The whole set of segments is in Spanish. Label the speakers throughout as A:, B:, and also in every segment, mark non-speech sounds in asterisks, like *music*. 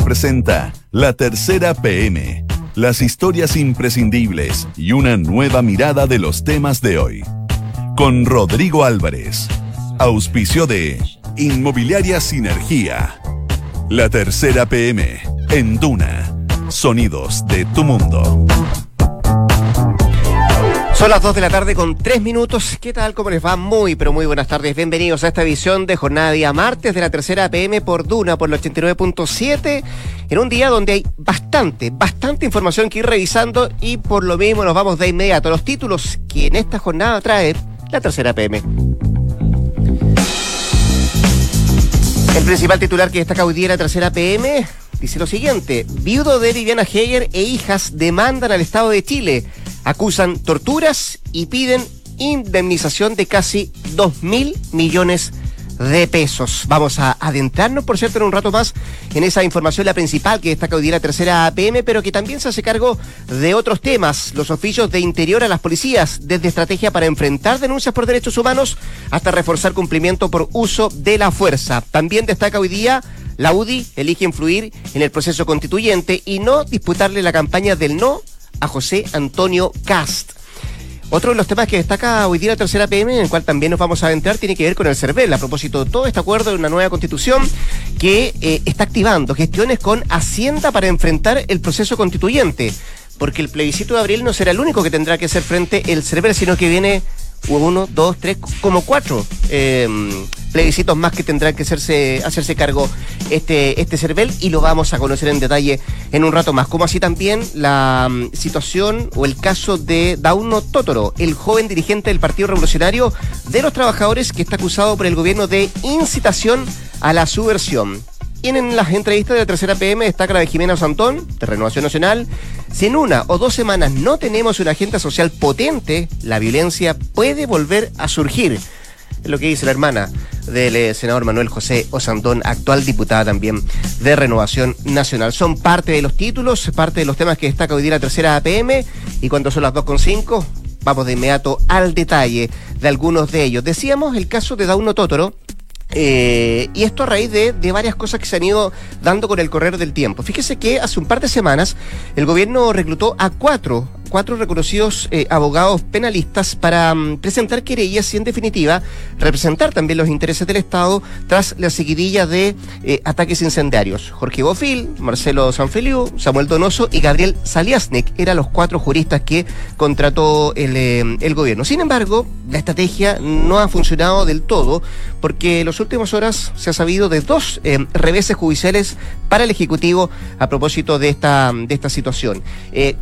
A: Presenta La Tercera PM, las historias imprescindibles y una nueva mirada de los temas de hoy. Con Rodrigo Álvarez, auspicio de Inmobiliaria Sinergia. La Tercera PM, en Duna, sonidos de tu mundo.
B: Son las 2 de la tarde con 3 minutos. ¿Qué tal? ¿Cómo les va? Muy, pero muy buenas tardes. Bienvenidos a esta edición de jornada día martes de la tercera PM por Duna por el 89.7. En un día donde hay bastante, bastante información que ir revisando y por lo mismo nos vamos de inmediato a los títulos que en esta jornada trae la tercera PM. El principal titular que destaca hoy día la tercera PM dice lo siguiente: Viudo de Viviana Heyer e hijas demandan al Estado de Chile acusan torturas y piden indemnización de casi 2 mil millones de pesos. Vamos a adentrarnos, por cierto, en un rato más en esa información, la principal que destaca hoy día la tercera APM, pero que también se hace cargo de otros temas, los oficios de interior a las policías, desde estrategia para enfrentar denuncias por derechos humanos hasta reforzar cumplimiento por uso de la fuerza. También destaca hoy día la UDI elige influir en el proceso constituyente y no disputarle la campaña del no a José Antonio Cast. Otro de los temas que destaca hoy día la tercera PM, en el cual también nos vamos a adentrar, tiene que ver con el CERVEL, a propósito de todo este acuerdo de una nueva constitución que eh, está activando gestiones con Hacienda para enfrentar el proceso constituyente. Porque el plebiscito de abril no será el único que tendrá que hacer frente el CERVEL, sino que viene uno, dos, tres, como cuatro eh, plebiscitos más que tendrán que hacerse, hacerse cargo este, este CERVEL y lo vamos a conocer en detalle en un rato más. Como así también la mm, situación o el caso de Dauno Totoro, el joven dirigente del Partido Revolucionario de los Trabajadores que está acusado por el gobierno de incitación a la subversión. Y en las entrevistas de la tercera PM destaca la de Jimena Santón, de Renovación Nacional. Si en una o dos semanas no tenemos una agenda social potente, la violencia puede volver a surgir. Es lo que dice la hermana del eh, senador Manuel José Osandón, actual diputada también de Renovación Nacional. Son parte de los títulos, parte de los temas que destaca hoy día la tercera APM. Y cuando son las 2.5, vamos de inmediato al detalle de algunos de ellos. Decíamos el caso de Dauno Totoro eh, y esto a raíz de, de, varias cosas que se han ido dando con el correr del tiempo. Fíjese que hace un par de semanas el gobierno reclutó a cuatro cuatro reconocidos eh, abogados penalistas para um, presentar querellas y en definitiva representar también los intereses del Estado tras la seguidilla de eh, ataques incendiarios. Jorge Bofil, Marcelo Sanfeliu, Samuel Donoso y Gabriel Saliasnik eran los cuatro juristas que contrató el, eh, el gobierno. Sin embargo, la estrategia no ha funcionado del todo porque en las últimas horas se ha sabido de dos reveses judiciales para el Ejecutivo a propósito de esta, de esta situación.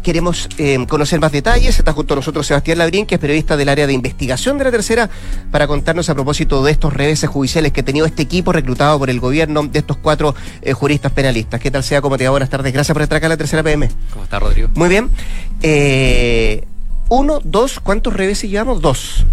B: queremos conocer más detalles. Está junto a nosotros Sebastián Labrín, que es periodista del área de investigación de la tercera, para contarnos a propósito de estos reveses judiciales que ha tenido este equipo reclutado por el gobierno de estos cuatro eh, juristas penalistas. ¿Qué tal sea? ¿Cómo te va? Buenas tardes. Gracias por estar acá en la tercera PM.
C: ¿Cómo está, Rodrigo?
B: Muy bien. Eh, uno, dos, ¿cuántos reveses llevamos? Dos.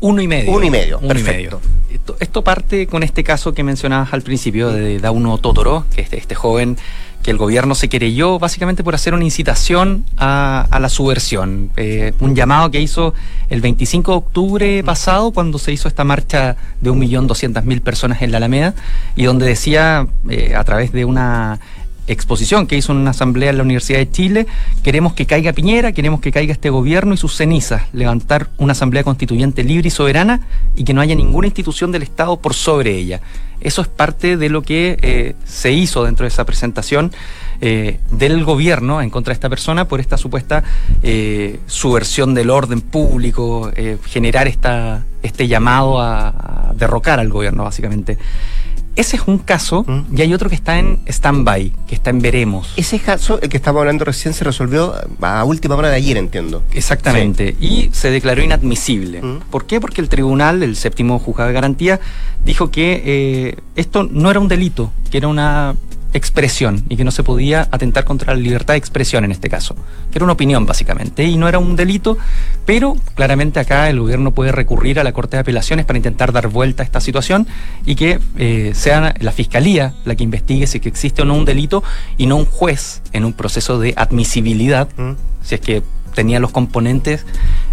C: Uno y medio.
B: Uno y medio,
C: Uno perfecto. Y medio. Esto, esto, parte con este caso que mencionabas al principio de Dauno Totoro, que es este, este joven que el gobierno se querelló básicamente por hacer una incitación a, la subversión. Eh, un llamado que hizo el 25 de octubre pasado, cuando se hizo esta marcha de 1.200.000 personas en la Alameda, y donde decía, eh, a través de una exposición que hizo en una asamblea en la Universidad de Chile, queremos que caiga Piñera, queremos que caiga este gobierno y sus cenizas, levantar una asamblea constituyente libre y soberana y que no haya ninguna institución del Estado por sobre ella. Eso es parte de lo que eh, se hizo dentro de esa presentación eh, del gobierno en contra de esta persona por esta supuesta eh, subversión del orden público, generar esta, este llamado a, a derrocar al gobierno, básicamente. Ese es un caso y hay otro que está en stand-by, que está en veremos.
B: Ese caso, el que estamos hablando recién, se resolvió a última hora de ayer, entiendo.
C: Exactamente. Sí. Y se declaró inadmisible. ¿Mm? ¿Por qué? Porque el tribunal, el séptimo juzgado de garantía, dijo que eh, esto no era un delito, que era una expresión y que no se podía atentar contra la libertad de expresión en este caso, que era una opinión básicamente y no era un delito, pero claramente acá el gobierno puede recurrir a la Corte de Apelaciones para intentar dar vuelta a esta situación y que eh, sea la Fiscalía la que investigue si que existe o no un delito y no un juez en un proceso de admisibilidad, mm. si es que tenía los componentes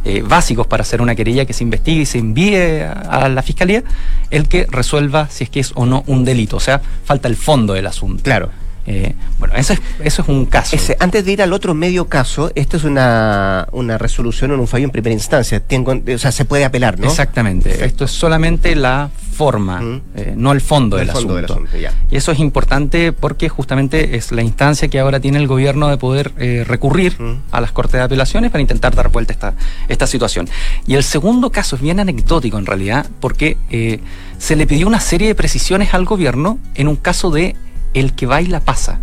C: eh, básicos para hacer una querella que se investigue y se envíe a, a, la fiscalía, el que resuelva si es que es o no un delito. O sea, falta el fondo del asunto.
B: Claro.
C: Eh, bueno, eso es, eso es un caso.
B: antes de ir al otro medio caso, esto es una, una resolución o un fallo en primera instancia. Tengo, o sea, se puede apelar, ¿no?
C: Exactamente. Esto es solamente la forma, eh, no el fondo, del, asunto. Y eso es importante porque justamente es la instancia que ahora tiene el gobierno de poder eh, recurrir a las Cortes de Apelaciones para intentar dar vuelta a esta, esta situación. Y el segundo caso es bien anecdótico en realidad, porque se le pidió una serie de precisiones al gobierno en un caso de el que baila pasa.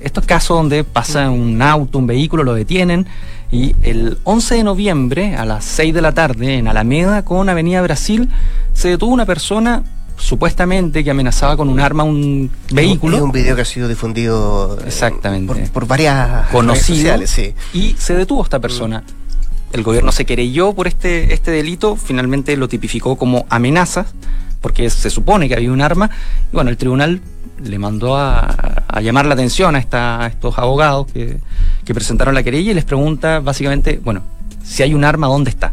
C: Estos casos donde pasa un auto, un vehículo, lo detienen y el 11 de noviembre a las 6 de la tarde en Alameda con Avenida Brasil se detuvo una persona supuestamente que amenazaba con un arma un vehículo.
B: Es un video que ha sido difundido
C: eh, Exactamente.
B: Por, varias
C: conocidas sí. y se detuvo esta persona. El gobierno se querelló por este, este delito, finalmente lo tipificó como amenazas, porque se supone que había un arma, y bueno, el tribunal le mandó a, llamar la atención a, esta, estos abogados que, presentaron la querella y les pregunta básicamente, bueno, si hay un arma, ¿dónde está?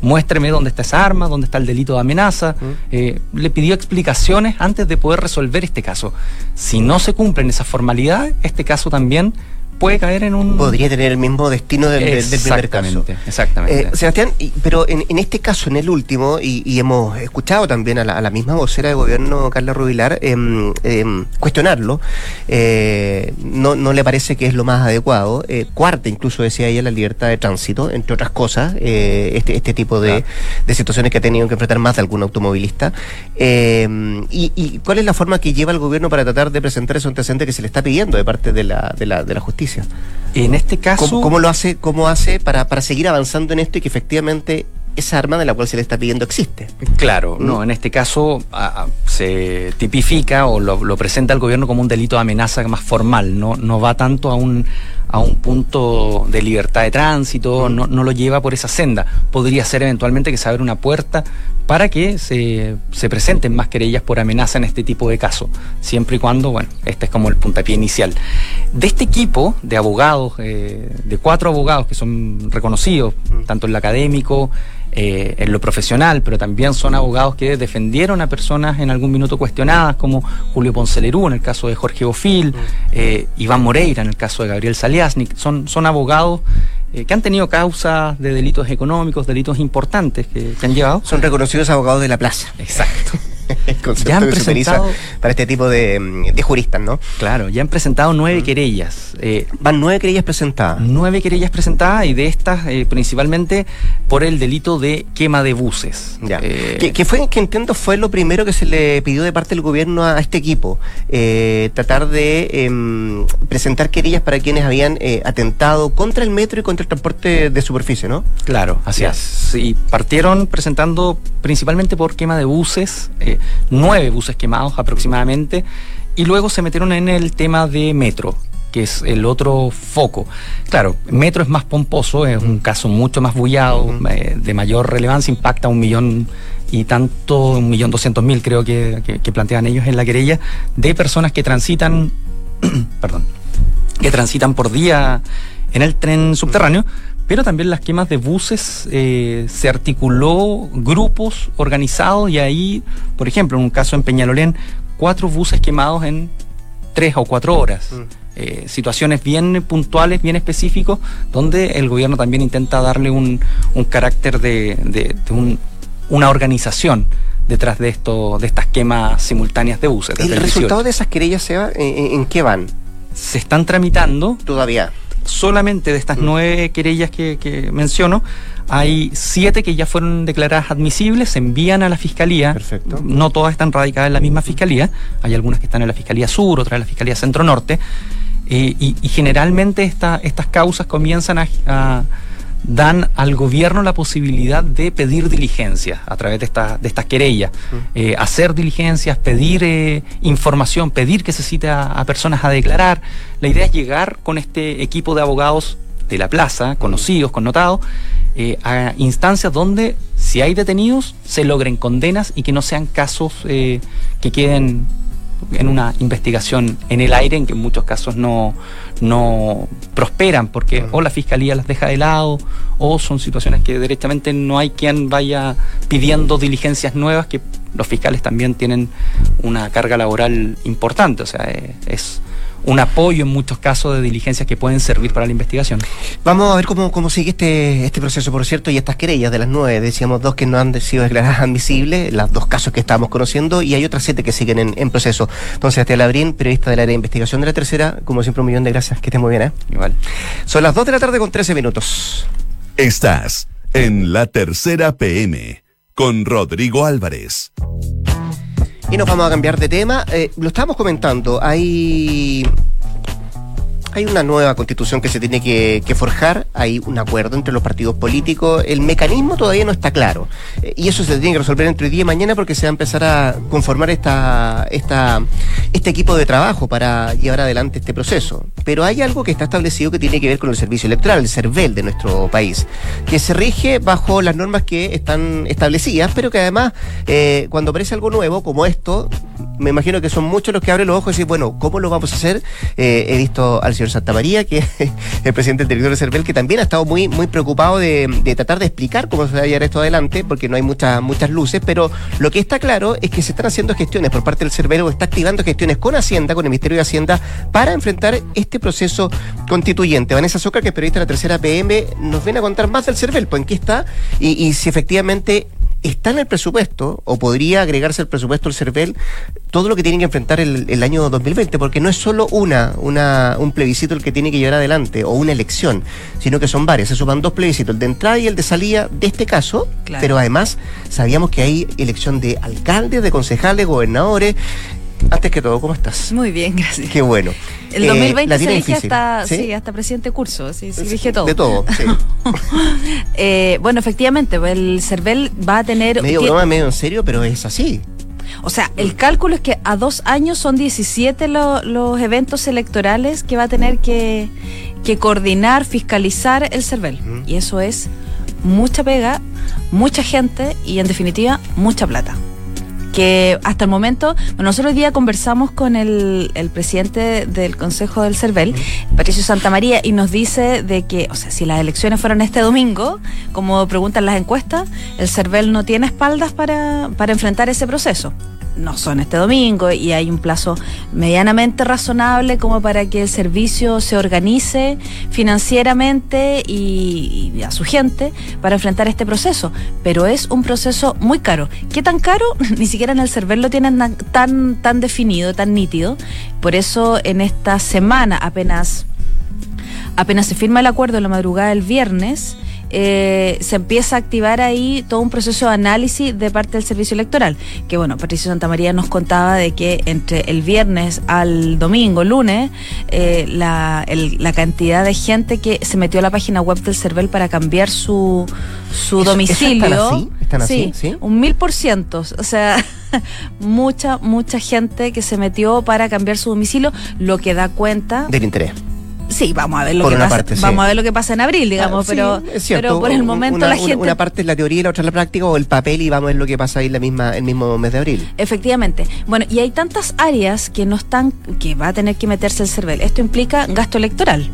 C: Muéstreme dónde está esa arma, dónde está el delito de amenaza. Eh, le pidió explicaciones antes de poder resolver este caso. Si no se cumplen esas formalidades, este caso también puede caer en un...
B: Podría tener el mismo destino del, primer caso.
C: Exactamente.
B: Eh, Sebastián, pero en, este caso, en el último, y, hemos escuchado también a la, misma vocera de gobierno, Carla Rubilar, em, em, cuestionarlo, eh, no, no le parece que es lo más adecuado. Eh, cuarta, incluso decía ella, la libertad de tránsito, entre otras cosas, este, este tipo de, situaciones que ha tenido que enfrentar más de algún automovilista. Em, y, cuál es la forma que lleva el gobierno para tratar de presentar esos antecedentes que se le está pidiendo de parte de la, de la, de la justicia?
C: En este caso.
B: ¿Cómo, lo hace, cómo hace para, para seguir avanzando en esto y que efectivamente esa arma de la cual se le está pidiendo existe.
C: Claro, no, mm. en este caso se tipifica o lo, presenta el gobierno como un delito de amenaza más formal, no, no va tanto a un, a un punto de libertad de tránsito, no, no, lo lleva por esa senda. Podría ser eventualmente que se abra una puerta para que se, se, presenten más querellas por amenaza en este tipo de casos, siempre y cuando, bueno, este es como el puntapié inicial. De este equipo de abogados, eh, de cuatro abogados que son reconocidos, tanto en lo académico, eh, en lo profesional, pero también son abogados que defendieron a personas en algún minuto cuestionadas, como Julio Poncelerú en el caso de Jorge Bofil, eh, Iván Moreira en el caso de Gabriel Saliasnik. Son, son abogados eh, que han tenido causas de delitos económicos, delitos importantes que, que han llevado.
B: Son reconocidos abogados de la plaza.
C: Exacto. *laughs*
B: ya han presentado para este tipo de, juristas, ¿no?
C: Claro, ya han presentado nueve mm. querellas.
B: Eh, Van nueve querellas presentadas.
C: Nueve querellas presentadas y de estas eh, principalmente por el delito de quema de buses.
B: Ya. Eh, que, fue, que entiendo, fue lo primero que se le pidió de parte del gobierno a, este equipo, tratar de em, presentar querellas para quienes habían atentado contra el metro y contra el transporte de superficie, ¿no?
C: Claro, así es. Sí, partieron presentando principalmente por quema de buses nueve buses quemados aproximadamente, y luego se metieron en el tema de metro que es el otro foco. Claro, Metro es más pomposo, es un caso mucho más bullado, eh, de mayor relevancia, impacta un millón y tanto, un millón doscientos mil creo que, que, plantean ellos en la querella, de personas que transitan, *clears throat* perdón, que transitan por día en el tren subterráneo, pero también las quemas de buses eh, se articuló grupos organizados y ahí, por ejemplo, en un caso en Peñalolén, cuatro buses quemados en tres o cuatro horas. Mm. Eh, situaciones bien puntuales, bien específicos, donde el gobierno también intenta darle un, carácter de, una organización detrás de esto, de estas quemas simultáneas de buses.
B: ¿El resultado de esas querellas, Seba, en qué van?
C: Se están tramitando.
B: Todavía
C: solamente de estas mm. nueve querellas que, menciono, hay siete que ya fueron declaradas admisibles, se envían a la fiscalía.
B: Perfecto.
C: No todas están radicadas en la misma fiscalía. Hay algunas que están en la fiscalía sur, otras en la fiscalía centro-norte. Eh, y, generalmente estas causas comienzan a dan al gobierno la posibilidad de pedir diligencias a través de, esta, de estas querellas, mm. eh, hacer diligencias, pedir eh, información, pedir que se cite a, personas a declarar. La idea es llegar con este equipo de abogados de la plaza, conocidos, connotados, eh, a instancias donde si hay detenidos se logren condenas y que no sean casos que queden en una investigación en el aire en que en muchos casos no, no prosperan porque o la fiscalía las deja de lado o son situaciones que directamente no hay quien vaya pidiendo diligencias nuevas que los fiscales también tienen una carga laboral importante, o sea, eh, es un apoyo en muchos casos de diligencias que pueden servir para la investigación.
B: Vamos a ver cómo, cómo sigue este, este proceso, por cierto, y estas querellas de las nueve, decíamos dos que no han sido declaradas admisibles, los dos casos que estamos conociendo, y hay otras siete que siguen en, proceso. Entonces, Sebastián Labrín, periodista del área de investigación de la tercera, como siempre, un millón de gracias, que estés muy bien, ¿eh?
C: Igual.
B: Son las dos de la tarde con 13 minutos.
A: Estás en la tercera PM con Rodrigo Álvarez.
B: Y nos vamos a cambiar de tema. Eh, lo estábamos comentando, hay hay una nueva constitución que se tiene que, forjar, hay un acuerdo entre los partidos políticos, el mecanismo todavía no está claro. Eh, y eso se tiene que resolver entre hoy día y mañana porque se va a empezar a conformar esta, esta, este equipo de trabajo para llevar adelante este proceso. Pero hay algo que está establecido que tiene que ver con el servicio electoral, el CERVEL de nuestro país, que se rige bajo las normas que están establecidas, pero que además, eh, cuando aparece algo nuevo como esto, me imagino que son muchos los que abren los ojos y dicen, bueno, ¿cómo lo vamos a hacer? Eh, he visto al señor Santa María, que es *laughs* el presidente del directorio de CERVEL, que también ha estado muy, muy preocupado de, tratar de explicar cómo se va a llevar esto adelante, porque no hay muchas, muchas luces, pero lo que está claro es que se están haciendo gestiones por parte del CERVEL o está activando gestiones con Hacienda, con el Ministerio de Hacienda, para enfrentar este proceso constituyente. Vanessa Soca, que es periodista de la tercera PM, nos viene a contar más del CERVEL, pues en qué está y si efectivamente está en el presupuesto, o podría agregarse al presupuesto el CERVEL, todo lo que tiene que enfrentar el, año 2020, porque no es solo una, una, un plebiscito el que tiene que llevar adelante, o una elección, sino que son varias. Se suman dos plebiscitos, el de entrada y el de salida de este caso, pero además sabíamos que hay elección de alcaldes, de concejales, gobernadores, antes que todo, ¿cómo estás?
D: Muy bien, gracias.
B: Qué bueno.
D: El 2020 eh, se elige hasta, ¿Sí? hasta presidente curso, sí, se elige todo.
B: De todo, sí. *laughs*
D: eh, bueno, efectivamente, pues, el CERVEL va a tener...
B: Medio broma, medio en serio, pero es así.
D: O sea, el cálculo es que a dos años son 17 los eventos electorales que va a tener que, que coordinar, fiscalizar el CERVEL. Y eso es mucha pega, mucha gente y en definitiva mucha plata que hasta el momento, bueno, nosotros hoy día conversamos con el, el presidente del Consejo del CERVEL, Patricio Santamaría, y nos dice de que, o sea, si las elecciones fueron este domingo, como preguntan las encuestas, el CERVEL no tiene espaldas para, para enfrentar ese proceso no son este domingo y hay un plazo medianamente razonable como para que el servicio se organice financieramente y, a su gente para enfrentar este proceso. Pero es un proceso muy caro. ¿Qué tan caro? *laughs* Ni siquiera en el server lo tienen tan, tan definido, tan nítido. Por eso en esta semana apenas apenas se firma el acuerdo en la madrugada del viernes, eh, se empieza a activar ahí todo un proceso de análisis de parte del servicio electoral. Que bueno, Patricio Santamaría nos contaba de que entre el viernes al domingo, lunes, eh, la, cantidad de gente que se metió a la página web del CERVEL para cambiar su, su domicilio.
B: ¿Están así? sí,
D: un mil por ciento. O sea, *laughs* mucha, mucha gente que se metió para cambiar su domicilio, lo que da cuenta.
B: Del interés
D: Sí, vamos a ver lo que pasa. Vamos a ver lo que pasa en abril, digamos, ah, pero, por el momento la gente.
B: Una parte es la teoría y la otra es la práctica o el papel y vamos a ver lo que pasa ahí la misma, el mismo mes de abril.
D: Efectivamente. Bueno, y hay tantas áreas que no están, que va a tener que meterse el CERVEL. Esto implica gasto electoral.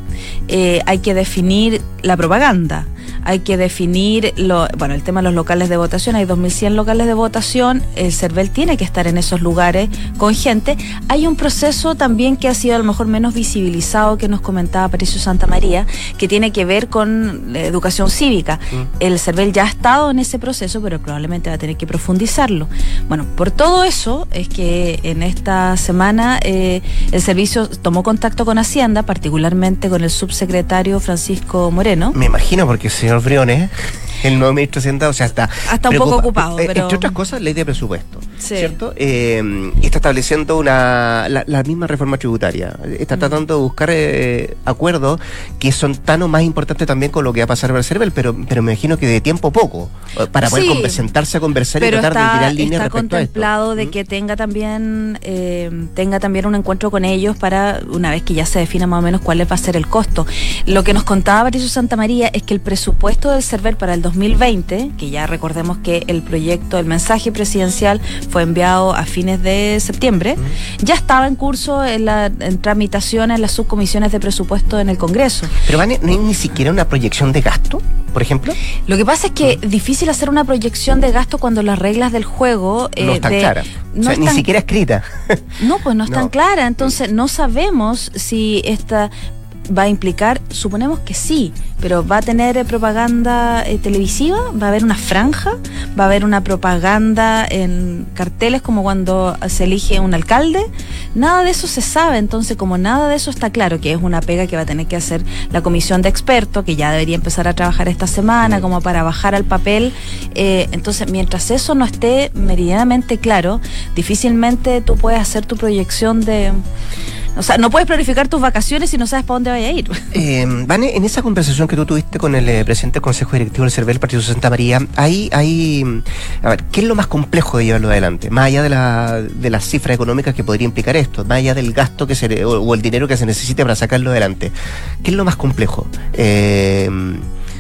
D: Eh, hay que definir la propaganda hay que definir, lo, bueno, el tema de los locales de votación, hay 2.100 locales de votación, el CERVEL tiene que estar en esos lugares con gente. Hay un proceso también que ha sido a lo mejor menos visibilizado que nos comentaba Patricio Santa María, que tiene que ver con la educación cívica. Mm. El CERVEL ya ha estado en ese proceso, pero probablemente va a tener que profundizarlo. Bueno, por todo eso es que en esta semana eh, el servicio tomó contacto con Hacienda, particularmente con el subsecretario Francisco Moreno.
B: Me imagino, porque señor Briones, el nuevo ministro de o sea, está...
D: Hasta un poco ocupado,
B: eh, Entre otras cosas, ley de presupuesto, ¿cierto? Eh, está estableciendo una la, misma reforma tributaria. Está mm. tratando de buscar eh, acuerdos que son tan o más importantes también con lo que va a pasar en el CERVEL, pero, pero me imagino que de tiempo poco, para poder sentarse a conversar y tratar de tirar líneas
D: está contemplado de ¿Mm? que tenga también, tenga también un encuentro con ellos para, una vez que ya se defina más o menos cuál va a ser el costo. Lo que nos contaba Patricio Santa María es que el presupuesto del CERVEL para el 2020, que ya recordemos que el proyecto, el mensaje presidencial fue enviado a fines de septiembre, ya estaba en curso en la en tramitación en las subcomisiones de presupuesto en el Congreso.
B: Pero no hay ni siquiera una proyección de gasto, por ejemplo.
D: Lo que pasa es que es difícil hacer una proyección de gasto cuando las reglas del juego
B: no
D: eh,
B: están
D: de-
B: claras.
D: no
B: o sea, ni siquiera escrita.
D: No, pues no están *laughs*
B: No.
D: claras. Entonces no sabemos si esta va a implicar, suponemos que sí, pero va a tener eh, propaganda eh, televisiva, va a haber una franja, va a haber una propaganda en carteles como cuando se elige un alcalde. Nada de eso se sabe, entonces como nada de eso está claro, que es una pega que va a tener que hacer la comisión de expertos, que ya debería empezar a trabajar esta semana, como para bajar al papel. eh, entonces, mientras eso no esté meridianamente claro, difícilmente tú puedes hacer tu proyección de... O sea, no puedes planificar tus vacaciones si no sabes para dónde vaya a ir. *laughs*
B: Eh, Vane, en esa conversación que tú tuviste con el eh, presidente del Consejo Directivo del CERVEL, Partido Santa María, hay, hay, mm, a ver, ¿qué es lo más complejo de llevarlo adelante? Más allá de, la, de las cifras económicas que podría implicar esto, más allá del gasto que se, o el dinero que se necesite para sacarlo adelante, ¿qué es lo más complejo? Eh,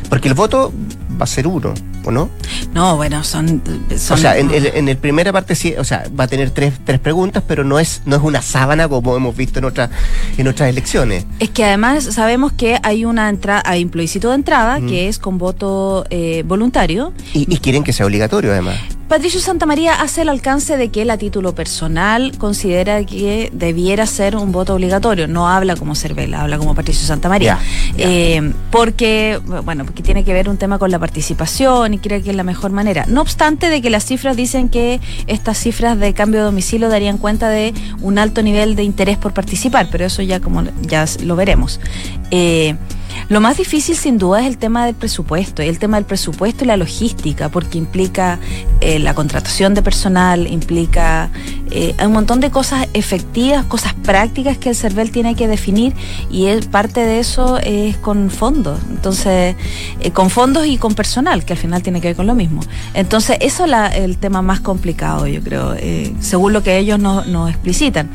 B: porque el voto va a ser uno, ¿o no?
D: No, bueno, son... son
B: o sea, en, en- en el primera parte sí, o sea, va a tener tres, tres preguntas, pero no es, no es una sábana como hemos visto en otras, en otras elecciones.
D: Es que además sabemos que hay una entrada, hay un plebiscito de entrada que es con voto eh, voluntario.
B: Y, y quieren que sea obligatorio además.
D: Patricio Santamaría hace el alcance de que él a título personal considera que debiera ser un voto obligatorio. No habla como Cervela, habla como Patricio Santamaría. Eh, porque, bueno, porque tiene que ver un tema con la participación y que es la mejor manera. No obstante de que las cifras dicen que estas cifras de cambio de domicilio darían cuenta de un alto nivel de interés por participar, pero eso ya como ya lo veremos. Eh, lo más difícil sin duda es el tema del presupuesto, y el tema del presupuesto y la logística, porque implica eh, la contratación de personal, implica eh, un montón de cosas efectivas, cosas prácticas que el CERVEL tiene que definir y es, parte de eso es con fondos, entonces eh, con fondos y con personal, que al final tiene que ver con lo mismo. Entonces eso es el tema más complicado, yo creo, eh, según lo que ellos nos, nos explicitan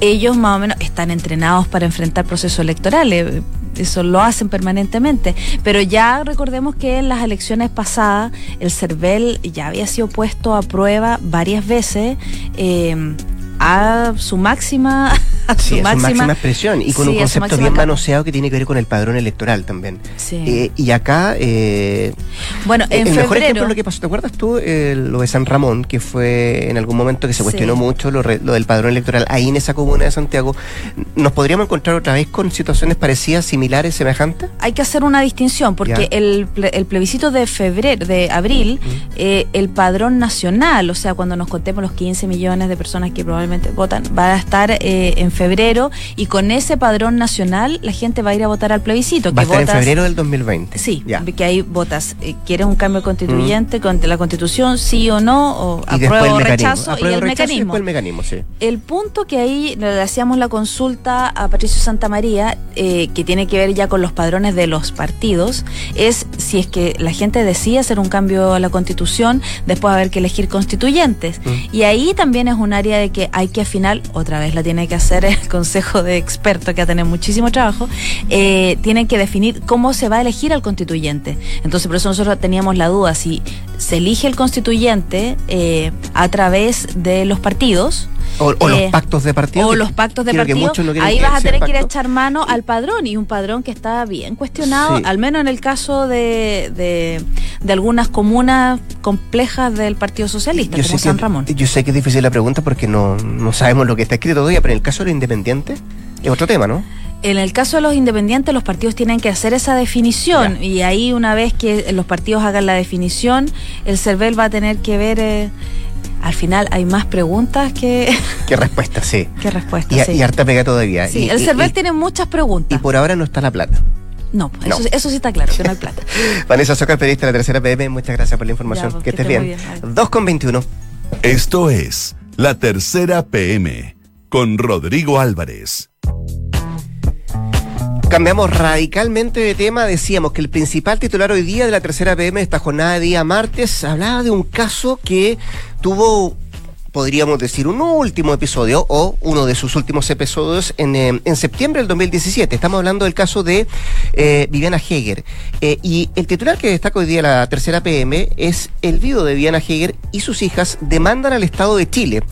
D: ellos más o menos están entrenados para enfrentar procesos electorales. Eso lo hacen permanentemente. Pero ya recordemos que en las elecciones pasadas el CERVEL ya había sido puesto a prueba varias veces eh, a su máxima, a su
B: Sí, a su
D: máxima,
B: máxima expresión y con
D: Sí,
B: un concepto bien manoseado que tiene que ver con el padrón electoral también.
D: Sí.
B: Eh, y acá, eh,
D: Bueno, en
B: el mejor
D: febrero.
B: ejemplo es lo que pasó, ¿te acuerdas tú? Eh, lo de San Ramón, que fue en algún momento que se cuestionó mucho lo, re- lo del padrón electoral ahí en esa comuna de Santiago. ¿Nos podríamos encontrar otra vez con situaciones parecidas, similares, semejantes?
D: hay que hacer una distinción porque el, ple- el plebiscito de febrero, de abril, eh, el padrón nacional, o sea, cuando nos contemos los 15 millones de personas que probablemente votan, va a estar eh, en febrero y con ese padrón nacional la gente va a ir a votar al plebiscito.
B: Va a
D: que
B: en
D: votas-
B: febrero del 2020.
D: Sí,
B: Ya.
D: que ahí votas, eh, ¿quieres un cambio constituyente con la constitución, sí o no? O
B: Y
D: apruebo o rechazo y el
B: rechazo
D: mecanismo.
B: el mecanismo, sí.
D: El punto que ahí le hacíamos la consulta a Patricio Santamaría, eh, que tiene que ver ya con los padrones de los partidos, es si es que la gente decide hacer un cambio a la constitución, después va a haber que elegir constituyentes. Y ahí también es un área de que hay que afinar, otra vez la tiene que hacer el *laughs* Consejo de Expertos, que va a tener muchísimo trabajo, eh, tienen que definir cómo se va a elegir al constituyente. Entonces, por eso nosotros teníamos la duda si se elige el constituyente eh, a través de los partidos.
B: O, o
D: Eh,
B: los pactos de partido.
D: o los pactos de partido,
B: no
D: ahí vas a tener que ir a echar mano al padrón y un padrón que está bien cuestionado,
B: Sí.
D: al menos en el caso de, de, de algunas comunas complejas del Partido Socialista,
B: Yo
D: como San
B: que,
D: Ramón.
B: yo sé que es difícil la pregunta porque no, no sabemos lo que está escrito todavía, pero en el caso de los independientes es otro tema, ¿no?
D: En el caso de los independientes, los partidos tienen que hacer esa definición
B: Ya.
D: y ahí una vez que los partidos hagan la definición, el CERVEL va a tener que ver, eh, al final hay más preguntas que, *laughs*
B: Qué respuesta, sí.
D: que respuestas.
B: Y,
D: sí.
B: y harta pega todavía.
D: Sí,
B: Y-
D: el
B: y-
D: CERVEL
B: y-
D: tiene muchas
B: Y
D: preguntas.
B: por ahora no está la plata.
D: no,
B: no.
D: Eso, eso sí está claro, que no hay plata. *laughs*
B: Vanessa Soca, periodista de la tercera PM, muchas gracias por la información.
D: Ya, pues,
B: que
D: que
B: estés
D: esté
B: bien.
D: bien.
B: 2 con 21.
A: Esto es La Tercera PM con Rodrigo Álvarez.
B: Cambiamos radicalmente de tema. Decíamos que el principal titular hoy día de la tercera PM, esta jornada de día martes, hablaba de un caso que tuvo podríamos decir, un último episodio o uno de sus últimos episodios en, eh, en septiembre del 2017. Estamos hablando del caso de eh, Viviana Heger. Eh, y el titular que destaca hoy día la tercera PM es el viudo de Viviana Heger y sus hijas demandan al Estado de Chile.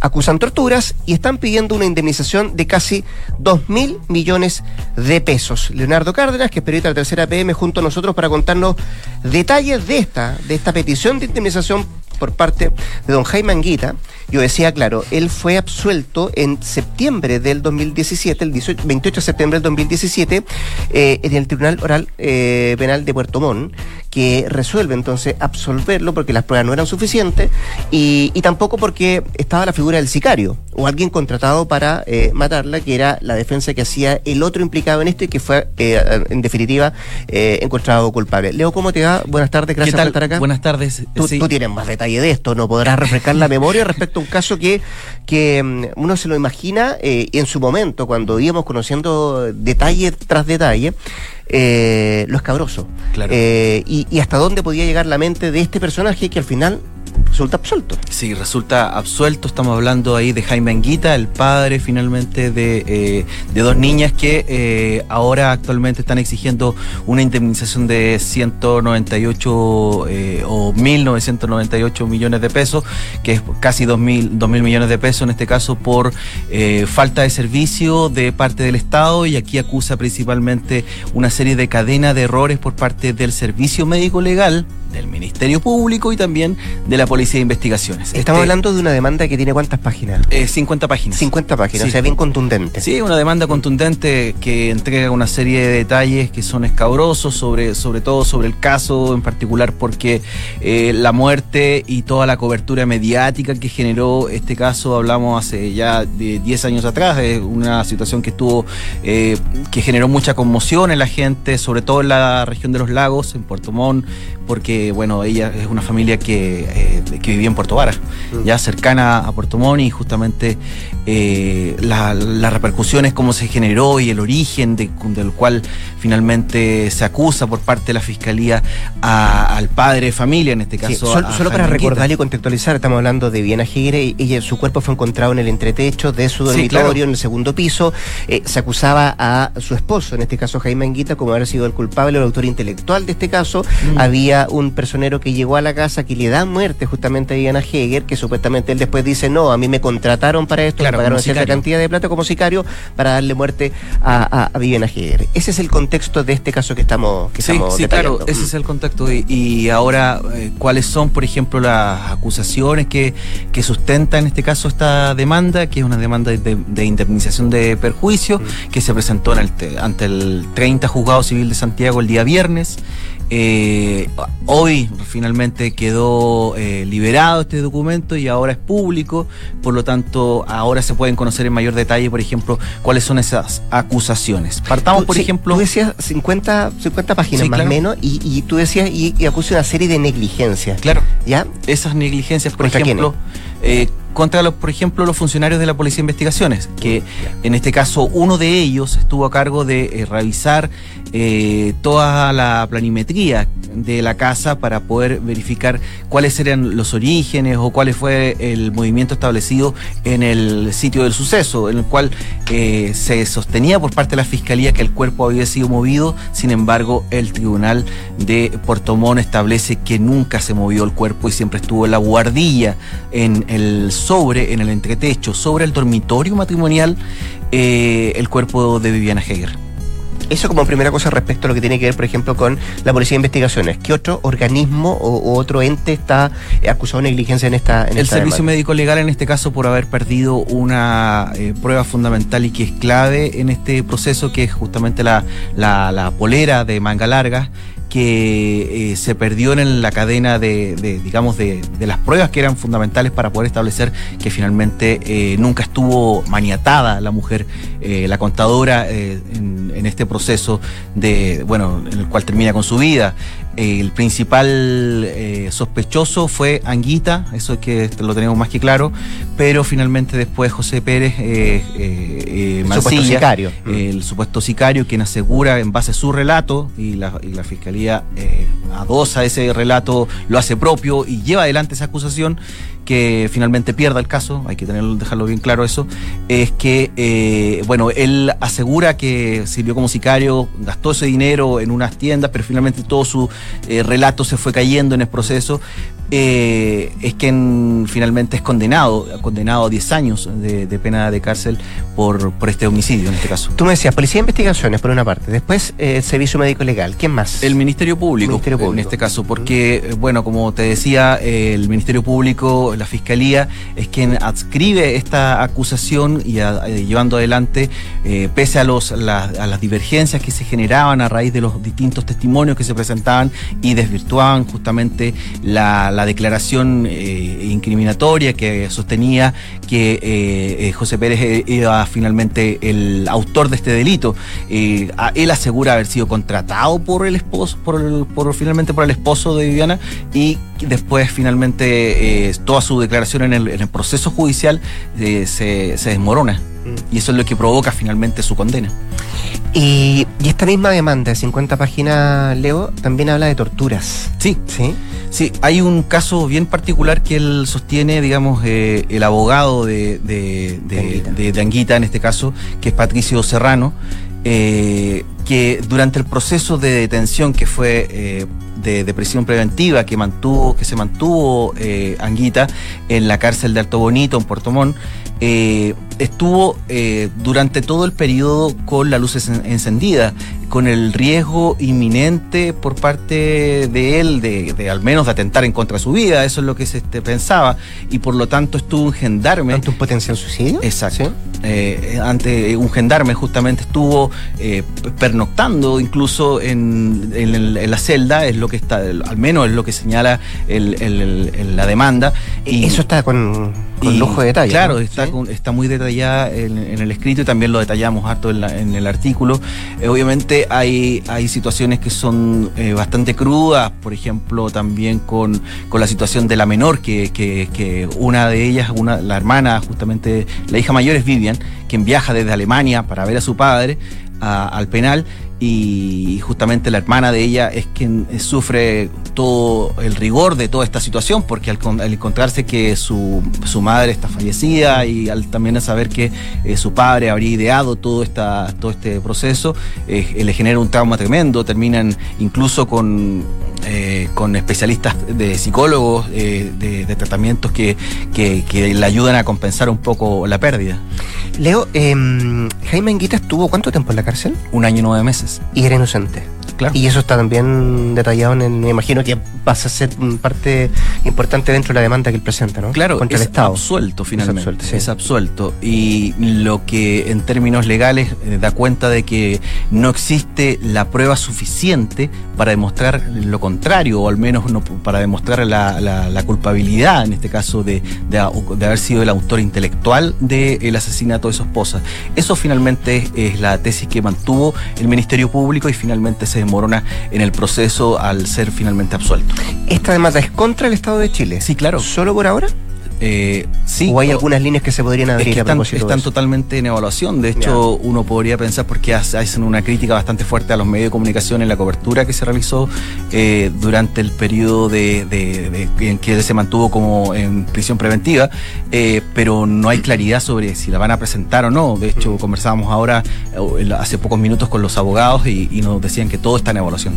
B: Acusan torturas y están pidiendo una indemnización de casi 2 mil millones de pesos. Leonardo Cárdenas, que es periodista de la tercera PM, junto a nosotros para contarnos detalles de esta, de esta petición de indemnización por parte de don Jaime Anguita. Yo decía, claro, él fue absuelto en septiembre del 2017, el 18, 28 de septiembre del 2017, eh, en el Tribunal Oral eh, Penal de Puerto Montt, que resuelve entonces absolverlo porque las pruebas no eran suficientes y, y tampoco porque estaba la figura del sicario o alguien contratado para eh, matarla, que era la defensa que hacía el otro implicado en esto y que fue, eh, en definitiva, eh, encontrado culpable. Leo, ¿cómo te va? Buenas tardes, gracias por estar acá.
C: Buenas tardes.
B: Tú,
C: Sí.
B: tú tienes más detalle de esto, ¿no? Podrás refrescar la memoria respecto a un caso que, que mm, uno se lo imagina eh, en su momento, cuando íbamos conociendo detalle tras detalle, eh, lo escabroso.
C: Claro.
B: Eh, y, y hasta dónde podía llegar la mente de este personaje que al final resulta absuelto.
E: Sí, resulta absuelto. Estamos hablando ahí de Jaime Anguita, el padre finalmente de, eh, de dos niñas que eh, ahora actualmente están exigiendo una indemnización de 198 eh, o 1.998 millones de pesos, que es casi 2.000 2.000 millones de pesos en este caso por eh, falta de servicio de parte del Estado y aquí acusa principalmente una serie de cadena de errores por parte del Servicio Médico Legal, del Ministerio Público y también de la Policía de Investigaciones.
B: Estamos
E: Este,
B: hablando de una demanda que tiene cuántas páginas?
E: eh, 50 páginas.
B: 50 páginas,
E: Sí.
B: o sea, bien contundente.
E: Sí, una demanda contundente que entrega una serie de detalles que son escabrosos, sobre, sobre todo sobre el caso en particular, porque eh, la muerte y toda la cobertura mediática que generó este caso, hablamos hace ya de 10 años atrás, de una situación que estuvo, eh, que generó mucha conmoción en la gente, sobre todo en la región de los lagos, en Puerto Montt, porque, bueno, ella es una familia que, eh, que vivía en Puerto Vara, ya cercana a Puerto Montt y justamente eh, la- las repercusiones, cómo se generó y el origen de- del cual finalmente se acusa por parte de la Fiscalía a- al padre de familia, en este caso.
B: solo para recordar y contextualizar, estamos hablando de Viena Gigre y ella, su cuerpo fue encontrado en el entretecho de su
E: Sí,
B: dormitorio
E: claro.
B: en el segundo piso. Eh, se acusaba a su esposo, en este caso Jaime Anguita, como haber sido el culpable o el autor intelectual de este caso.
E: Mm.
B: Había un personero que llegó a la casa que le da muerte justamente a Diana Heger, que supuestamente él después dice, no, a mí me contrataron para esto,
E: Claro,
B: me pagaron cierta
E: sicario.
B: cantidad de plata como sicario para darle muerte a, a, a Viviana Heger. Ese es el contexto de este caso que estamos, que
E: Sí,
B: estamos
E: sí, claro, ese es el contacto. Y, y ahora, eh, ¿cuáles son, por ejemplo, las acusaciones que, que sustenta en este caso esta demanda, que es una demanda de, de indemnización de perjuicio, que se presentó en el te- ante el 30 Juzgado Civil de Santiago el día viernes? Eh, hoy finalmente quedó eh, liberado este documento y ahora es público, por lo tanto ahora se pueden conocer en mayor detalle, por ejemplo, cuáles son esas acusaciones. Partamos,
B: Tú-
E: por
B: sí,
E: ejemplo...
B: Tú decías 50, 50 páginas
E: Sí,
B: más o
E: claro.
B: menos y, y tú decías y, y acusa una serie de negligencias.
E: Claro,
B: ¿Ya?
E: esas negligencias, por
B: ¿Contra
E: ejemplo, eh, contra los, por ejemplo, los funcionarios de la Policía de Investigaciones, que en este caso uno de ellos estuvo a cargo de eh, revisar eh, toda la planimetría de la casa para poder verificar cuáles eran los orígenes o cuál fue el movimiento establecido en el sitio del suceso, en el cual eh, se sostenía por parte de la Fiscalía que el cuerpo había sido movido, sin embargo el Tribunal de Puerto Montt establece que nunca se movió el cuerpo y siempre estuvo en la guardilla, en el sobre, en el entretecho, sobre el dormitorio matrimonial, eh, el cuerpo de Viviana Heger.
B: Eso como primera cosa respecto a lo que tiene que ver, por ejemplo, con la Policía de Investigaciones. ¿Qué otro organismo o, o otro ente está eh, acusado de negligencia en esta en
E: El
B: esta
E: servicio
B: demanda?
E: médico legal en este caso por haber perdido una eh, prueba fundamental y que es clave en este proceso, que es justamente la, la, la polera de manga larga que eh, se perdió en la cadena de, de, digamos, de, las pruebas que eran fundamentales para poder establecer que finalmente eh, nunca estuvo maniatada la mujer, eh, la contadora, en, en este proceso de, bueno, en el cual termina con su vida. El principal eh, sospechoso fue Anguita, eso es que lo tenemos más que claro, pero finalmente después José Pérez eh, eh,
B: El supuesto
E: Mancilla,
B: sicario.
E: el supuesto sicario, quien asegura en base a su relato, y la, y la fiscalía adosa ese relato, lo hace propio y lleva adelante esa acusación, que finalmente pierda el caso, hay que dejarlo bien claro eso, es que, eh, bueno, él asegura que sirvió como sicario, gastó ese dinero en unas tiendas, pero finalmente todo su eh, relato se fue cayendo en el proceso. Eh, es quien finalmente es condenado, condenado a 10 años de, de pena de cárcel por, por este homicidio en este caso.
B: Tú me decías, Policía de Investigaciones, por una parte. Después, eh, el Servicio Médico Legal. ¿Quién más?
E: El Ministerio Público,
B: Ministerio Público.
E: en este caso, porque, eh, bueno, como te decía, eh, el Ministerio Público, la Fiscalía, es quien adscribe esta acusación y a- eh, llevando adelante, eh, pese a, los, la- a las divergencias que se generaban a raíz de los distintos testimonios que se presentaban y desvirtuaban justamente la, la declaración eh, incriminatoria que sostenía que eh, eh, José Pérez eh, era finalmente el autor de este delito. Él asegura haber sido contratado por el esposo, por, el- por- finalmente por el esposo de Viviana y después finalmente toda su declaración en el, en el proceso judicial se, se desmorona. Y eso es lo que provoca finalmente su condena.
B: Y, y esta misma demanda de 50 páginas, Leo, también habla de torturas.
E: Sí,
B: ¿Sí?
E: Sí, hay un caso bien particular que él sostiene, digamos, eh, el abogado de, de, de-
B: Anguita.
E: de- de Anguita, en este caso, que es Patricio Serrano, eh, que durante el proceso de detención que fue eh, de, de prisión preventiva que mantuvo, que se mantuvo eh, Anguita en la cárcel de Alto Bonito, en Puerto Montt, eh, estuvo eh, durante todo el periodo con la luz en- encendida, con el riesgo inminente por parte de él de, de al menos de atentar en contra de su vida, eso es lo que se este, pensaba, y por lo tanto estuvo un gendarme.
B: ¿Ante un potencial suicidio?
E: Exacto.
B: ¿Sí?
E: Eh, ante un gendarme justamente estuvo pernoctando incluso en, en el- en la celda, es lo que está, al menos es lo que señala el- el- el- el- la demanda.
B: Y eso está con, lujo de detalle.
E: Claro,
B: ¿no?
E: está, está muy detallada en, el escrito y también lo detallamos harto en, el artículo. Eh, obviamente hay, hay situaciones que son eh, bastante crudas, por ejemplo, también con, con la situación de la menor, que, que- una de ellas, una, la hermana, justamente la hija mayor es Vivian, quien viaja desde Alemania para ver a su padre al penal y justamente la hermana de ella es quien eh, sufre todo el rigor de toda esta situación porque al, al encontrarse que su, su madre está fallecida y al también a saber que eh, su padre habría ideado todo, esta, todo este proceso, eh, le genera un trauma tremendo, terminan incluso con, eh, con especialistas de psicólogos, eh, de, de tratamientos que, que, que le ayudan a compensar un poco la pérdida.
B: Leo, em, Jaime Anguita estuvo cuánto tiempo en la cárcel?
E: Un año y nueve meses.
B: Y era inocente.
E: Claro.
B: Y eso está también detallado en, el- me imagino que pasa a ser parte importante dentro de la demanda que él presenta, ¿no?
E: Claro,
B: Contra
E: es
B: el Estado.
E: absuelto finalmente.
B: Es absuelto, sí.
E: Y lo que en términos legales eh, da cuenta de que no existe la prueba suficiente para demostrar lo contrario, o al menos no, para demostrar la, la- la culpabilidad, en este caso, de, de de haber sido el autor intelectual del asesinato de su esposa. Eso finalmente es, es la tesis que mantuvo el Ministerio Público y finalmente se demorona en el proceso al ser finalmente absuelto.
B: ¿Esta demanda es contra el Estado de Chile?
E: Sí, claro.
B: ¿Solo por ahora?
E: Eh, sí,
B: ¿O hay
E: o-
B: algunas líneas que se podrían
E: Es
B: abrir
E: que
B: a
E: están, totalmente en evaluación. De hecho, uno podría pensar porque hace- hacen una crítica bastante fuerte a los medios de comunicación en la cobertura que se realizó eh, durante el periodo de, de- de- en que él se mantuvo como en prisión preventiva, eh, pero no hay claridad sobre si la van a presentar o no. De hecho, conversábamos ahora eh, hace pocos minutos con los abogados y, y nos decían que todo está en evaluación.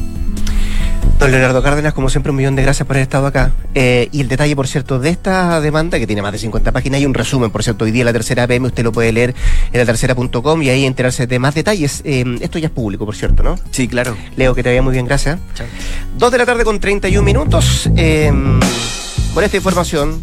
B: Don Leonardo Cárdenas, como siempre, un millón de gracias por haber estado acá. Eh, y el detalle, por cierto, de esta demanda, que tiene más de 50 páginas, hay un resumen, por cierto, hoy día en la tercera PM, usted lo puede leer en la tercera.com y ahí enterarse de más detalles. Eh, esto ya es público, por cierto, ¿no?
E: Sí, claro.
B: Leo, que te vaya muy bien, gracias.
E: Chao.
B: Dos de la tarde con 31 minutos. Eh, con esta información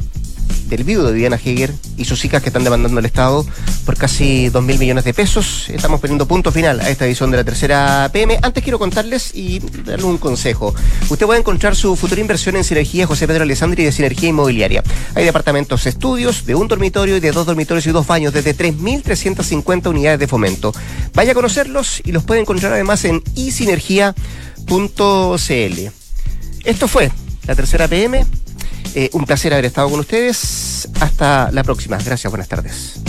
B: del viudo de Diana Heger y sus hijas que están demandando al Estado por casi 2 mil millones de pesos. Estamos poniendo punto final a esta edición de la tercera PM. Antes quiero contarles y darle un consejo. Usted puede encontrar su futura inversión en Sinergia José Pedro Alessandri de Sinergia Inmobiliaria. Hay departamentos estudios de un dormitorio y de dos dormitorios y dos baños desde 3.350 unidades de fomento. Vaya a conocerlos y los puede encontrar además en isinergia.cl. Esto fue la tercera PM. Eh, un placer haber estado con ustedes. Hasta la próxima. Gracias, buenas tardes.